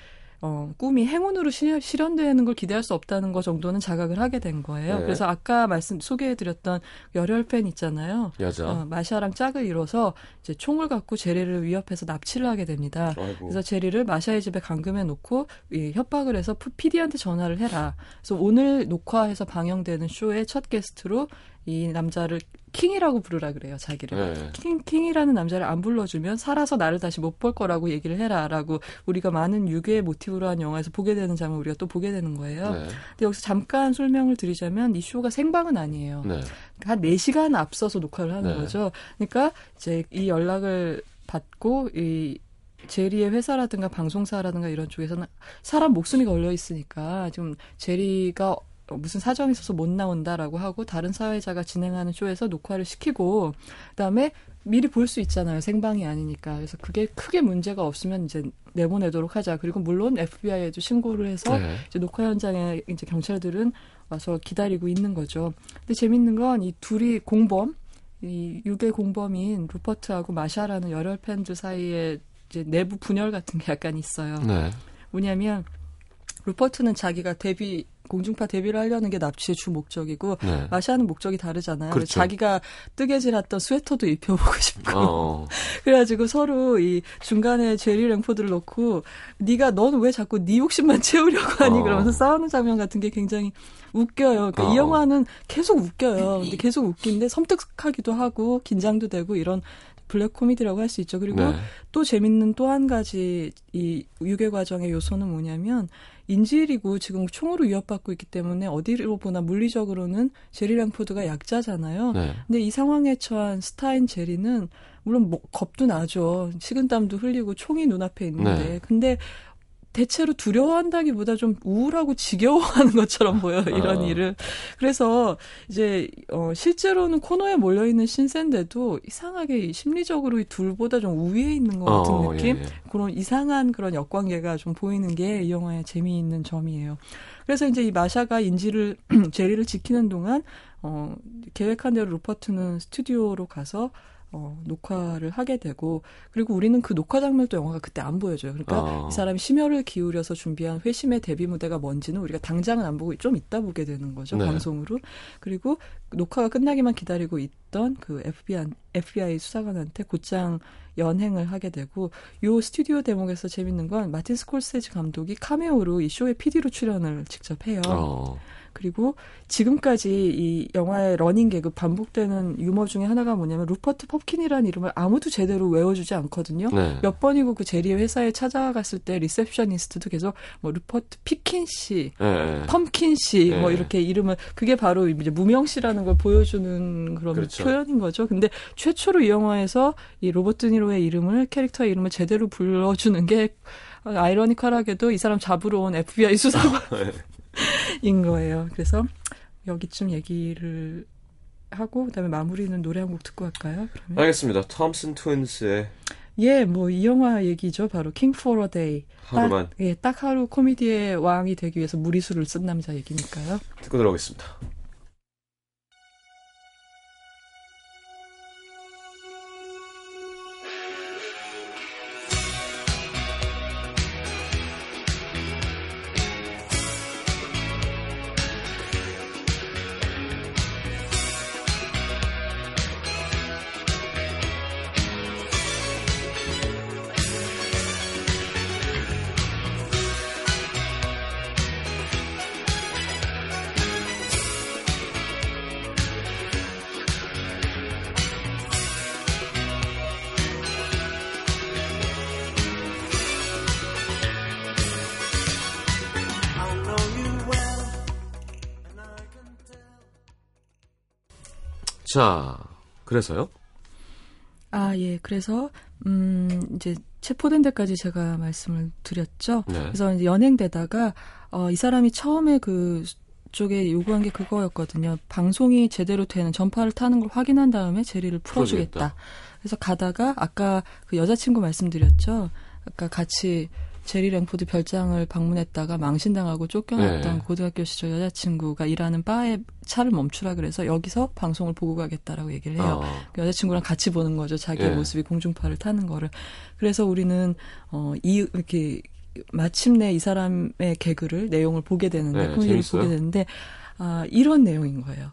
어, 꿈이 행운으로 시- 실현되는 걸 기대할 수 없다는 거 정도는 자각을 하게 된 거예요. 네. 그래서 아까 말씀 소개해드렸던 열혈팬 있잖아요. 여자. 어, 마샤랑 짝을 이뤄서 이제 총을 갖고 제리를 위협해서 납치를 하게 됩니다. 아이고. 그래서 제리를 마샤의 집에 감금해 놓고 이 협박을 해서 푸- PD한테 전화를 해라. 그래서 오늘 녹화해서 방영되는 쇼의 첫 게스트로 이 남자를 킹이라고 부르라 그래요, 자기를. 네. 킹, 킹이라는 남자를 안 불러주면 살아서 나를 다시 못 볼 거라고 얘기를 해라 라고 우리가 많은 유괴 모티브로 한 영화에서 보게 되는 장면 우리가 또 보게 되는 거예요. 네. 근데 여기서 잠깐 설명을 드리자면 이 쇼가 생방은 아니에요. 네. 한 4시간 앞서서 녹화를 하는 네. 거죠. 그러니까 이제 이 연락을 받고 이 제리의 회사라든가 방송사라든가 이런 쪽에서는 사람 목숨이 걸려 있으니까 지금 제리가 무슨 사정이 있어서 못 나온다라고 하고 다른 사회자가 진행하는 쇼에서 녹화를 시키고 그다음에 미리 볼 수 있잖아요. 생방이 아니니까. 그래서 그게 크게 문제가 없으면 이제 내보내도록 하자. 그리고 물론 FBI에도 신고를 해서 네. 이제 녹화 현장에 이제 경찰들은 와서 기다리고 있는 거죠. 근데 재밌는 건 이 둘이 공범, 이 유괴 공범인 루퍼트하고 마샤라는 열혈 팬들 사이에 이제 내부 분열 같은 게 약간 있어요. 네. 뭐냐면 루퍼트는 자기가 데뷔 공중파 데뷔를 하려는 게 납치의 주 목적이고 네. 마샤는 목적이 다르잖아요. 그렇죠. 자기가 뜨개질했던 스웨터도 입혀보고 싶고 어. 그래가지고 서로 이 중간에 제리 랭포드를 넣고 네가 너는 왜 자꾸 네 욕심만 채우려고 하니 어. 그러면서 싸우는 장면 같은 게 굉장히 웃겨요. 그러니까 이 어. 영화는 계속 웃겨요. 근데 계속 웃긴데 섬뜩하기도 하고 긴장도 되고 이런 블랙 코미디라고 할 수 있죠. 그리고 네. 또 재밌는 또 한 가지 이 유괴 과정의 요소는 뭐냐면 인질이고 지금 총으로 위협받고 있기 때문에 어디로 보나 물리적으로는 제리 랭포드가 약자잖아요. 네. 근데 이 상황에 처한 스타인 제리는 물론 뭐 겁도 나죠. 식은땀도 흘리고 총이 눈앞에 있는데 네. 근데 대체로 두려워한다기보다 좀 우울하고 지겨워하는 것처럼 보여요 이런 아. 일을 그래서 이제 어 실제로는 코너에 몰려 있는 신세인데도 이상하게 이 심리적으로 이 둘보다 좀 우위에 있는 것 같은 어, 느낌 예, 예. 그런 이상한 그런 역관계가 좀 보이는 게 이 영화의 재미있는 점이에요. 그래서 이제 이 마샤가 인지를 제리를 지키는 동안 어 계획한 대로 루퍼트는 스튜디오로 가서 어 녹화를 하게 되고 그리고 우리는 그 녹화 장면도 영화가 그때 안 보여줘요. 그러니까 어. 이 사람이 심혈을 기울여서 준비한 회심의 데뷔 무대가 뭔지는 우리가 당장은 안 보고 좀 이따 보게 되는 거죠 네. 방송으로. 그리고 녹화가 끝나기만 기다리고 있던 그 FBI, FBI 수사관한테 곧장 연행을 하게 되고 요 스튜디오 대목에서 재밌는 건 마틴 스콜세지 감독이 카메오로 이 쇼의 PD로 출연을 직접 해요. 어. 그리고 지금까지 이 영화의 running gag 반복되는 유머 중에 하나가 뭐냐면 루퍼트 펍킨이라는 이름을 아무도 제대로 외워주지 않거든요. 네. 몇 번이고 그 제리의 회사에 찾아갔을 때 receptionist도 계속 뭐 루퍼트 피킨 씨, 예, 예. 펌킨 씨, 뭐 네. 이렇게 이름을 그게 바로 이제 무명 씨라는 걸 보여주는 그런 그렇죠. 표현인 거죠. 근데 최초로 이 영화에서 이 로버트 드니로의 이름을 캐릭터의 이름을 제대로 불러주는 게 아이러니컬하게도 이 사람 잡으러 온 FBI 수사관 인 네. 거예요. 그래서 여기쯤 얘기를 하고 그다음에 마무리는 노래 한 곡 듣고 할까요? 그러면 알겠습니다. 톰슨 트윈스의 예, 뭐 이 영화 얘기죠. 바로 King for a Day. 하루만 딱, 예, 딱 하루 코미디의 왕이 되기 위해서 무리수를 쓴 남자 얘기니까요. 듣고 들어오겠습니다. 자, 그래서요? 아, 예. 그래서, 음, 이제 체포된 데까지 제가 말씀을 드렸죠. 네. 그래서 이제 연행되다가, 어, 이 사람이 처음에 그 쪽에 요구한 게 그거였거든요. 방송이 제대로 되는 전파를 타는 걸 확인한 다음에 제리를 풀어주겠다. 풀어주겠다. 그래서 가다가 아까 그 여자친구 말씀드렸죠. 아까 같이 제리 랭포드 별장을 방문했다가 망신당하고 쫓겨났던 네. 고등학교 시절 여자친구가 일하는 바에 차를 멈추라 그래서 여기서 방송을 보고 가겠다라고 얘기를 해요. 어, 그 여자친구랑 같이 보는 거죠. 자기의 예. 모습이 공중파를 타는 거를. 그래서 우리는 어, 이 이렇게 마침내 이 사람의 개그를 내용을 보게 되는데 네, 코미디를. 보게 되는데 아 이런 내용인 거예요.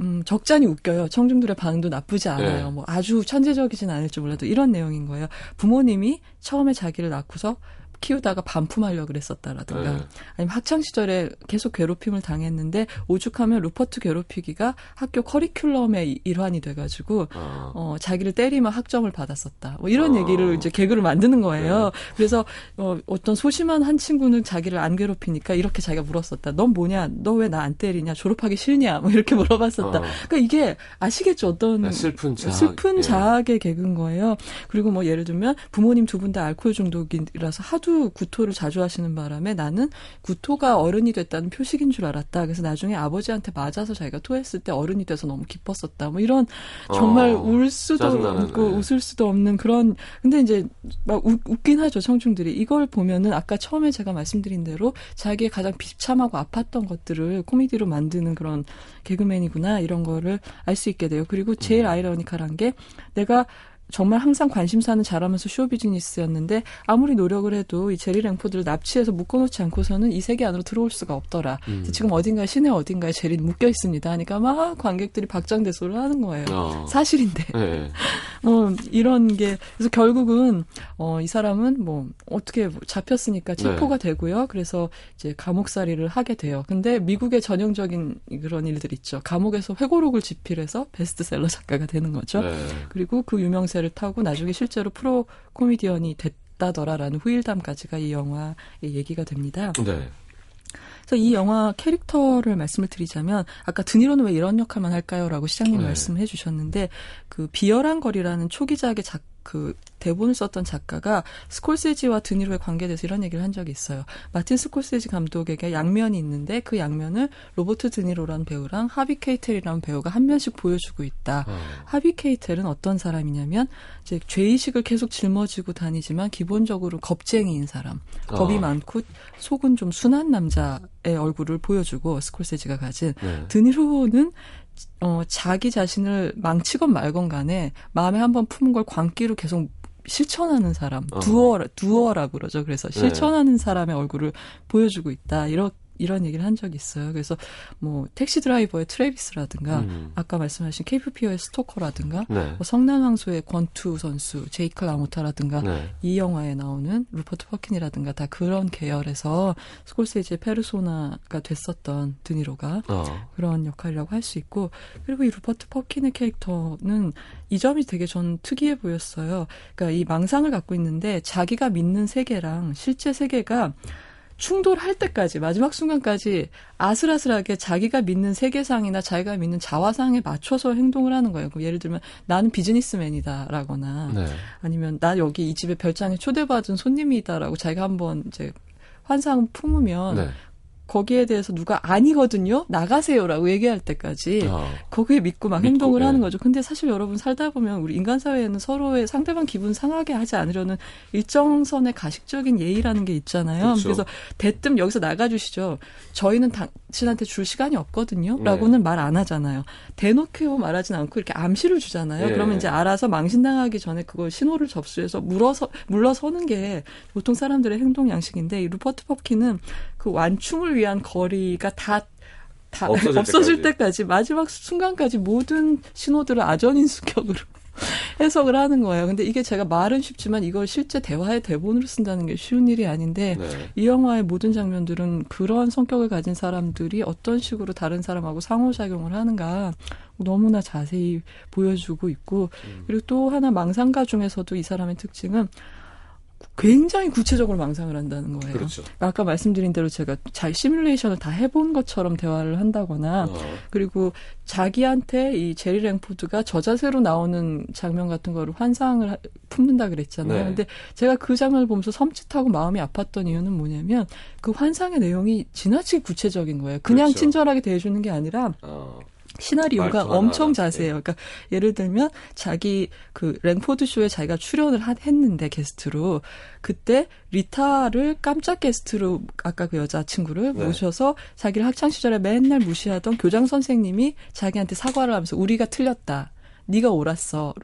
음, 적잖이 웃겨요. 청중들의 반응도 나쁘지 않아요. 네. 뭐 아주 천재적이진 않을지 몰라도 이런 내용인 거예요. 부모님이 처음에 자기를 낳고서 키우다가 반품하려고 그랬었다라든가 네. 아니면 학창 시절에 계속 괴롭힘을 당했는데 오죽하면 루퍼트 괴롭히기가 학교 커리큘럼의 이- 일환이 돼가지고 어, 어, 자기를 때리면 학점을 받았었다. 뭐 이런 어. 얘기를 이제 개그를 만드는 거예요. 네. 그래서 어, 어떤 소심한 한 친구는 자기를 안 괴롭히니까 이렇게 자기가 물었었다. 넌 뭐냐? 너 왜 나 안 때리냐? 졸업하기 싫냐? 뭐 이렇게 물어봤었다. 어. 그러니까 이게 아시겠죠? 어떤 네, 슬픈 자학. 슬픈 예. 자학의 개그인 거예요. 그리고 뭐 예를 들면 부모님 두 분 다 알코올 중독이라서 하도 구토를 자주 하시는 바람에 나는 구토가 어른이 됐다는 표식인 줄 알았다. 그래서 나중에 아버지한테 맞아서 자기가 토했을 때 어른이 돼서 너무 기뻤었다. 뭐 이런 정말 어, 울 수도 짜증나는, 없고 네. 웃을 수도 없는 그런 근데 이제 막 웃, 웃긴 하죠 청중들이 이걸 보면은 아까 처음에 제가 말씀드린 대로 자기의 가장 비참하고 아팠던 것들을 코미디로 만드는 그런 개그맨이구나 이런 거를 알 수 있게 돼요 그리고 제일 음. 아이러니컬한 게 내가 정말 항상 관심사는 잘하면서 쇼 비즈니스였는데 아무리 노력을 해도 이 제리 랭포드를 납치해서 묶어놓지 않고서는 이 세계 안으로 들어올 수가 없더라. 음. 지금 어딘가에 시내 어딘가에 제리는 묶여 있습니다. 하니까 막 관객들이 박장대소를 하는 거예요. 어. 사실인데. 네. 뭐 이런 게 그래서 결국은 어 이 사람은 뭐 어떻게 잡혔으니까 체포가 네. 되고요. 그래서 이제 감옥살이를 하게 돼요. 근데 미국의 전형적인 그런 일들 있죠. 감옥에서 회고록을 집필해서 베스트셀러 작가가 되는 거죠. 네. 그리고 그 유명세 를 타고 나중에 실제로 프로 코미디언이 됐다더라라는 후일담까지가 이 영화의 얘기가 됩니다. 네. 그래서 이 영화 캐릭터를 말씀을 드리자면 아까 드니로는 왜 이런 역할만 할까요?라고 시장님 네. 말씀해 주셨는데 그 비열한 거리라는 초기작의 작, 그 대본을 썼던 작가가 스콜세지와 드니로의 관계에 대해서 이런 얘기를 한 적이 있어요. 마틴 스콜세지 감독에게 양면이 있는데 그 양면을 로버트 드니로라는 배우랑 하비 케이텔이라는 배우가 한 면씩 보여주고 있다. 어. 하비 케이텔은 어떤 사람이냐면 이제 죄의식을 계속 짊어지고 다니지만 기본적으로 겁쟁이인 사람, 겁이 어. 많고 속은 좀 순한 남자의 얼굴을 보여주고 스콜세지가 가진 네. 드니로는 어, 자기 자신을 망치건 말건 간에 마음에 한번 품은 걸 광기로 계속 실천하는 사람, 어. 두어, 두어라고 그러죠. 그래서 네. 실천하는 사람의 얼굴을 보여주고 있다. 이런, 이런 얘기를 한 적이 있어요. 그래서 뭐, 택시 드라이버의 트레비스라든가, 음. 아까 말씀하신 케이프 피어의 스토커라든가, 네. 뭐 성난황소의 권투 선수, 제이크 라모타라든가, 네. 이 영화에 나오는 루퍼트 펍킨이라든가 다 그런 계열에서 스콜세지의 페르소나가 됐었던 드니로가 어. 그런 역할이라고 할 수 있고 그리고 이 루퍼트 펍킨의 캐릭터는 이 점이 되게 전 특이해 보였어요. 그러니까 이 망상을 갖고 있는데 자기가 믿는 세계랑 실제 세계가 충돌할 때까지 마지막 순간까지 아슬아슬하게 자기가 믿는 세계상이나 자기가 믿는 자화상에 맞춰서 행동을 하는 거예요. 그 예를 들면 나는 비즈니스맨이다라거나 네. 아니면 나 여기 이 집에 별장에 초대받은 손님이다라고 자기가 한번 이제 환상 품으면 네. 거기에 대해서 누가 아니거든요. 나가세요라고 얘기할 때까지 어. 거기에 믿고 막 믿고, 행동을 예. 하는 거죠. 근데 사실 여러분 살다 보면 우리 인간 사회에는 서로의 상대방 기분 상하게 하지 않으려는 일정선의 가식적인 예의라는 게 있잖아요. 그렇죠. 그래서 대뜸 여기서 나가 주시죠. 저희는 당신한테 줄 시간이 없거든요. 네. 라고는 말안 하잖아요. 대놓고 말하진 않고 이렇게 암시를 주잖아요. 예. 그러면 이제 알아서 망신당하기 전에 그걸 신호를 접수해서 물어서 물러서는 게 보통 사람들의 행동 양식인데 이 루퍼트 퍼킨은 그 완충을 위한 거리가 다 다 없어질 없어질, 때까지. 때까지. 마지막 순간까지 모든 신호들을 아전인수격으로 해석을 하는 거예요. 근데 이게 제가 말은 쉽지만 이걸 실제 대화의 대본으로 쓴다는 게 쉬운 일이 아닌데 네. 이 영화의 모든 장면들은 그런 성격을 가진 사람들이 어떤 식으로 다른 사람하고 상호작용을 하는가 너무나 자세히 보여주고 있고 음. 그리고 또 하나 망상가 중에서도 이 사람의 특징은 굉장히 구체적으로 망상을 한다는 거예요. 그렇죠. 아까 말씀드린 대로 제가 잘 시뮬레이션을 다 해본 것처럼 대화를 한다거나 어. 그리고 자기한테 이 제리 랭포드가 저자세로 나오는 장면 같은 거를 환상을 하- 품는다 그랬잖아요. 네. 근데 제가 그 장면을 보면서 섬찟하고 마음이 아팠던 이유는 뭐냐면 그 환상의 내용이 지나치게 구체적인 거예요. 그냥 그렇죠. 친절하게 대해주는 게 아니라 어. 시나리오가 엄청. 자세해요. 그러니까 예를 들면 자기 그 랭포드 쇼에 자기가 출연을 하- 했는데 게스트로 그때 리타를 깜짝 게스트로 아까 그 여자 친구를 네. 모셔서 자기를 학창 시절에 맨날 무시하던 교장 선생님이 자기한테 사과를 하면서 우리가 틀렸다. 네가 옳았어.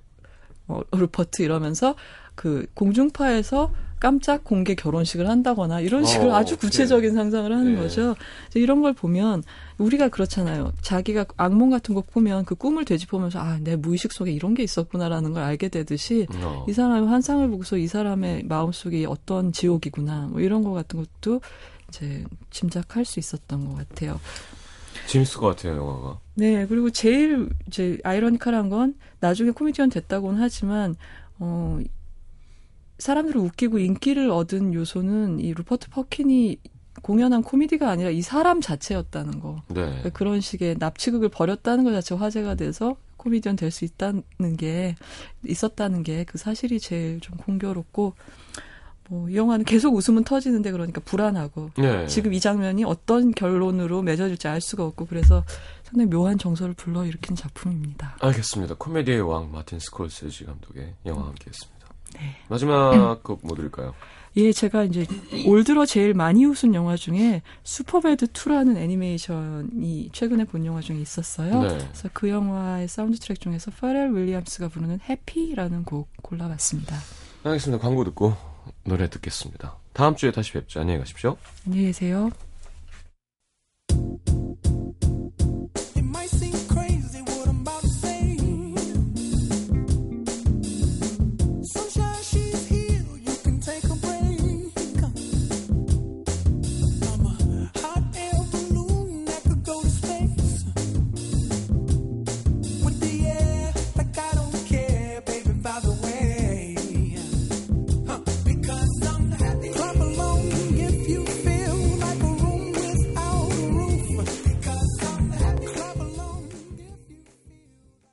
어, 루퍼트 이러면서 그 공중파에서 깜짝 공개 결혼식을 한다거나 이런 식으로 어, 아주 구체적인 상상을 하는 네. 거죠. 이런 걸 보면 우리가 그렇잖아요. 자기가 악몽 같은 거 꾸면 그 꿈을 되짚으면서 아, 내 무의식 속에 이런 게 있었구나라는 걸 알게 되듯이 어. 이 사람의 환상을 보고서 이 사람의 마음속에 어떤 지옥이구나 뭐 이런 거 같은 것도 이제 짐작할 수 있었던 것 같아요. 재밌을 것 같아요, 영화가. 네, 그리고 제일 이제 아이러니컬한 건 나중에 코미디언 됐다고는 하지만 어 사람들을 웃기고 인기를 얻은 요소는 이 루퍼트 퍼킨이 공연한 코미디가 아니라 이 사람 자체였다는 거. 네. 그러니까 그런 식의 납치극을 벌였다는 것 자체가 화제가 돼서 코미디언 될 수 있다는 게 있었다는 게 그 사실이 제일 좀 공교롭고 뭐이 영화는 계속 웃으면 터지는데 그러니까 불안하고 네. 지금 이 장면이 어떤 결론으로 맺어질지 알 수가 없고 그래서 상당히 묘한 정서를 불러일으킨 작품입니다. 알겠습니다. 코미디의 왕 마틴 스콜세지 감독의 영화 함께했습니다. 네. 마지막 곡뭐 드릴까요? 예, 제가 이제 올 들어 제일 많이 웃은 영화 중에 슈퍼배드 2라는 애니메이션이 최근에 본 영화 중에 있었어요. 네. 그래서 그 영화의 사운드 트랙 중에서 파렐 윌리엄스가 부르는 Happy라는 곡 골라봤습니다. 알겠습니다. 광고 듣고 노래 듣겠습니다. 다음 주에 다시 뵙죠. 안녕히 가십시오. 안녕히 계세요.